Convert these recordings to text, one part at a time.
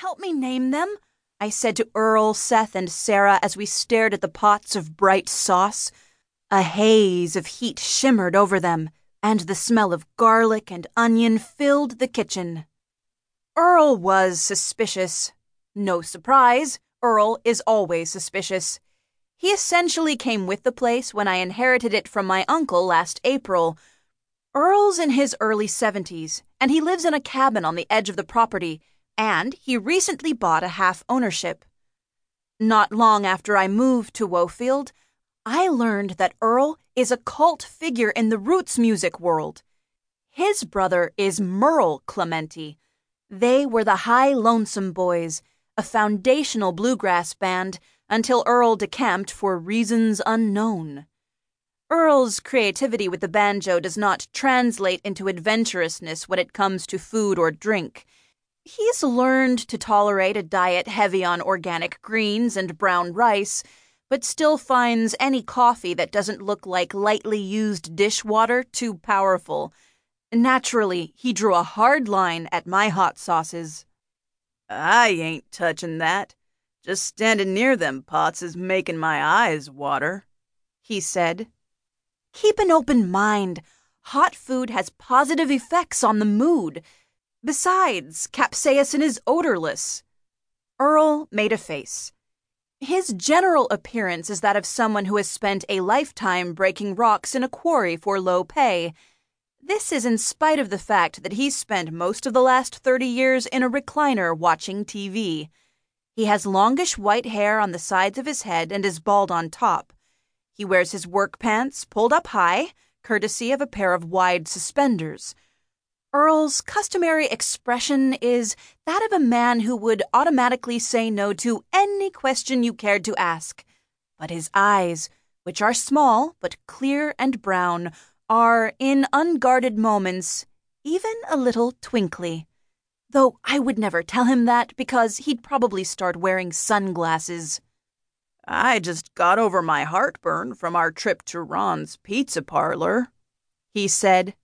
Help me name them, I said to Earl, Seth, and Sara as we stared at the pots of bright sauce. A haze of heat shimmered over them, and the smell of garlic and onion filled the kitchen. Earl was suspicious. No surprise, Earl is always suspicious. He essentially came with the place when I inherited it from my uncle last April. Earl's in his early 70s, and he lives in a cabin on the edge of the property, and he recently bought a half ownership. Not long after I moved to Woefield, I learned that Earl is a cult figure in the roots music world. His brother is Merle Clementi. They were the High Lonesome Boys, a foundational bluegrass band until Earl decamped for reasons unknown. Earl's creativity with the banjo does not translate into adventurousness when it comes to food or drink. He's learned to tolerate a diet heavy on organic greens and brown rice, but still finds any coffee that doesn't look like lightly used dishwater too powerful. Naturally, he drew a hard line at my hot sauces. I ain't touching that. Just standing near them pots is making my eyes water, he said. Keep an open mind. Hot food has positive effects on the mood. Besides, capsaicin is odorless. Earl made a face. His general appearance is that of someone who has spent a lifetime breaking rocks in a quarry for low pay. This is in spite of the fact that he's spent most of the last 30 years in a recliner watching TV. He has longish white hair on the sides of his head and is bald on top. He wears his work pants pulled up high, courtesy of a pair of wide suspenders. Earl's customary expression is that of a man who would automatically say no to any question you cared to ask. But his eyes, which are small but clear and brown, are, in unguarded moments, even a little twinkly. Though I would never tell him that because he'd probably start wearing sunglasses. I just got over my heartburn from our trip to Ron's pizza parlor, he said.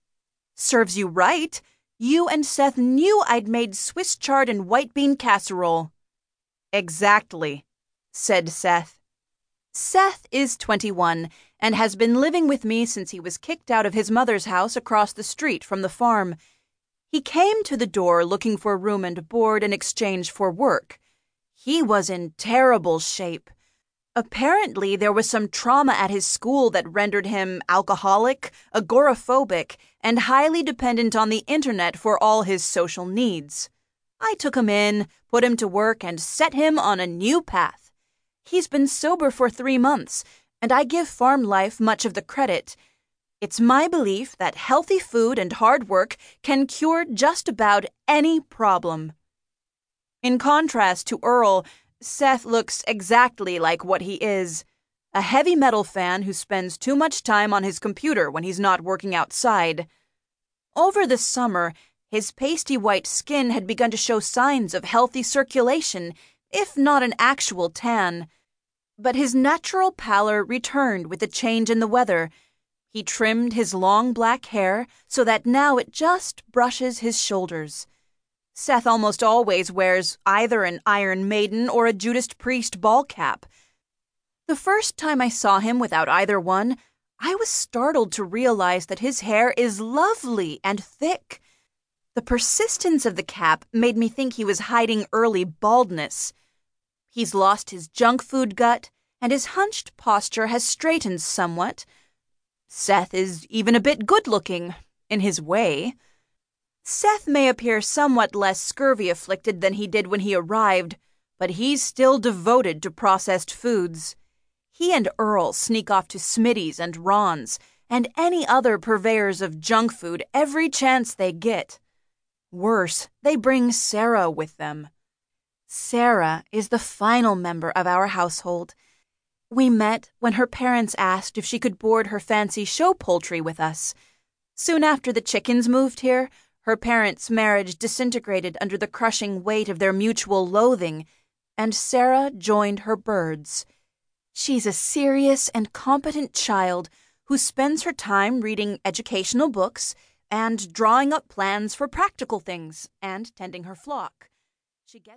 Serves you right. You and Seth knew I'd made Swiss chard and white bean casserole. Exactly, said Seth. Seth is 21 and has been living with me since he was kicked out of his mother's house across the street from the farm. He came to the door looking for room and board in exchange for work. He was in terrible shape. Apparently, there was some trauma at his school that rendered him alcoholic, agoraphobic, and highly dependent on the internet for all his social needs. I took him in, put him to work, and set him on a new path. He's been sober for three months, and I give farm life much of the credit. It's my belief that healthy food and hard work can cure just about any problem. In contrast to Earl, Seth looks exactly like what he is a heavy metal fan who spends too much time on his computer when he's not working outside. Over the summer, his pasty white skin had begun to show signs of healthy circulation, if not an actual tan. But his natural pallor returned with the change in the weather he trimmed his long black hair so that now it just brushes his shoulders. Seth almost always wears either an Iron Maiden or a Judas Priest ball cap. The first time I saw him without either one, I was startled to realize that his hair is lovely and thick. The persistence of the cap made me think he was hiding early baldness. He's lost his junk food gut, and his hunched posture has straightened somewhat. Seth is even a bit good looking, in his way. Seth may appear somewhat less scurvy afflicted than he did when he arrived, but he's still devoted to processed foods. He and Earl sneak off to Smitty's and Ron's and any other purveyors of junk food every chance they get. Worse, they bring Sara with them. Sara is the final member of our household we met when her parents asked if she could board her fancy show poultry with us. Soon after the chickens moved here, her parents' marriage disintegrated under the crushing weight of their mutual loathing, and Sara joined her birds. She's a serious and competent child who spends her time reading educational books and drawing up plans for practical things and tending her flock. She gets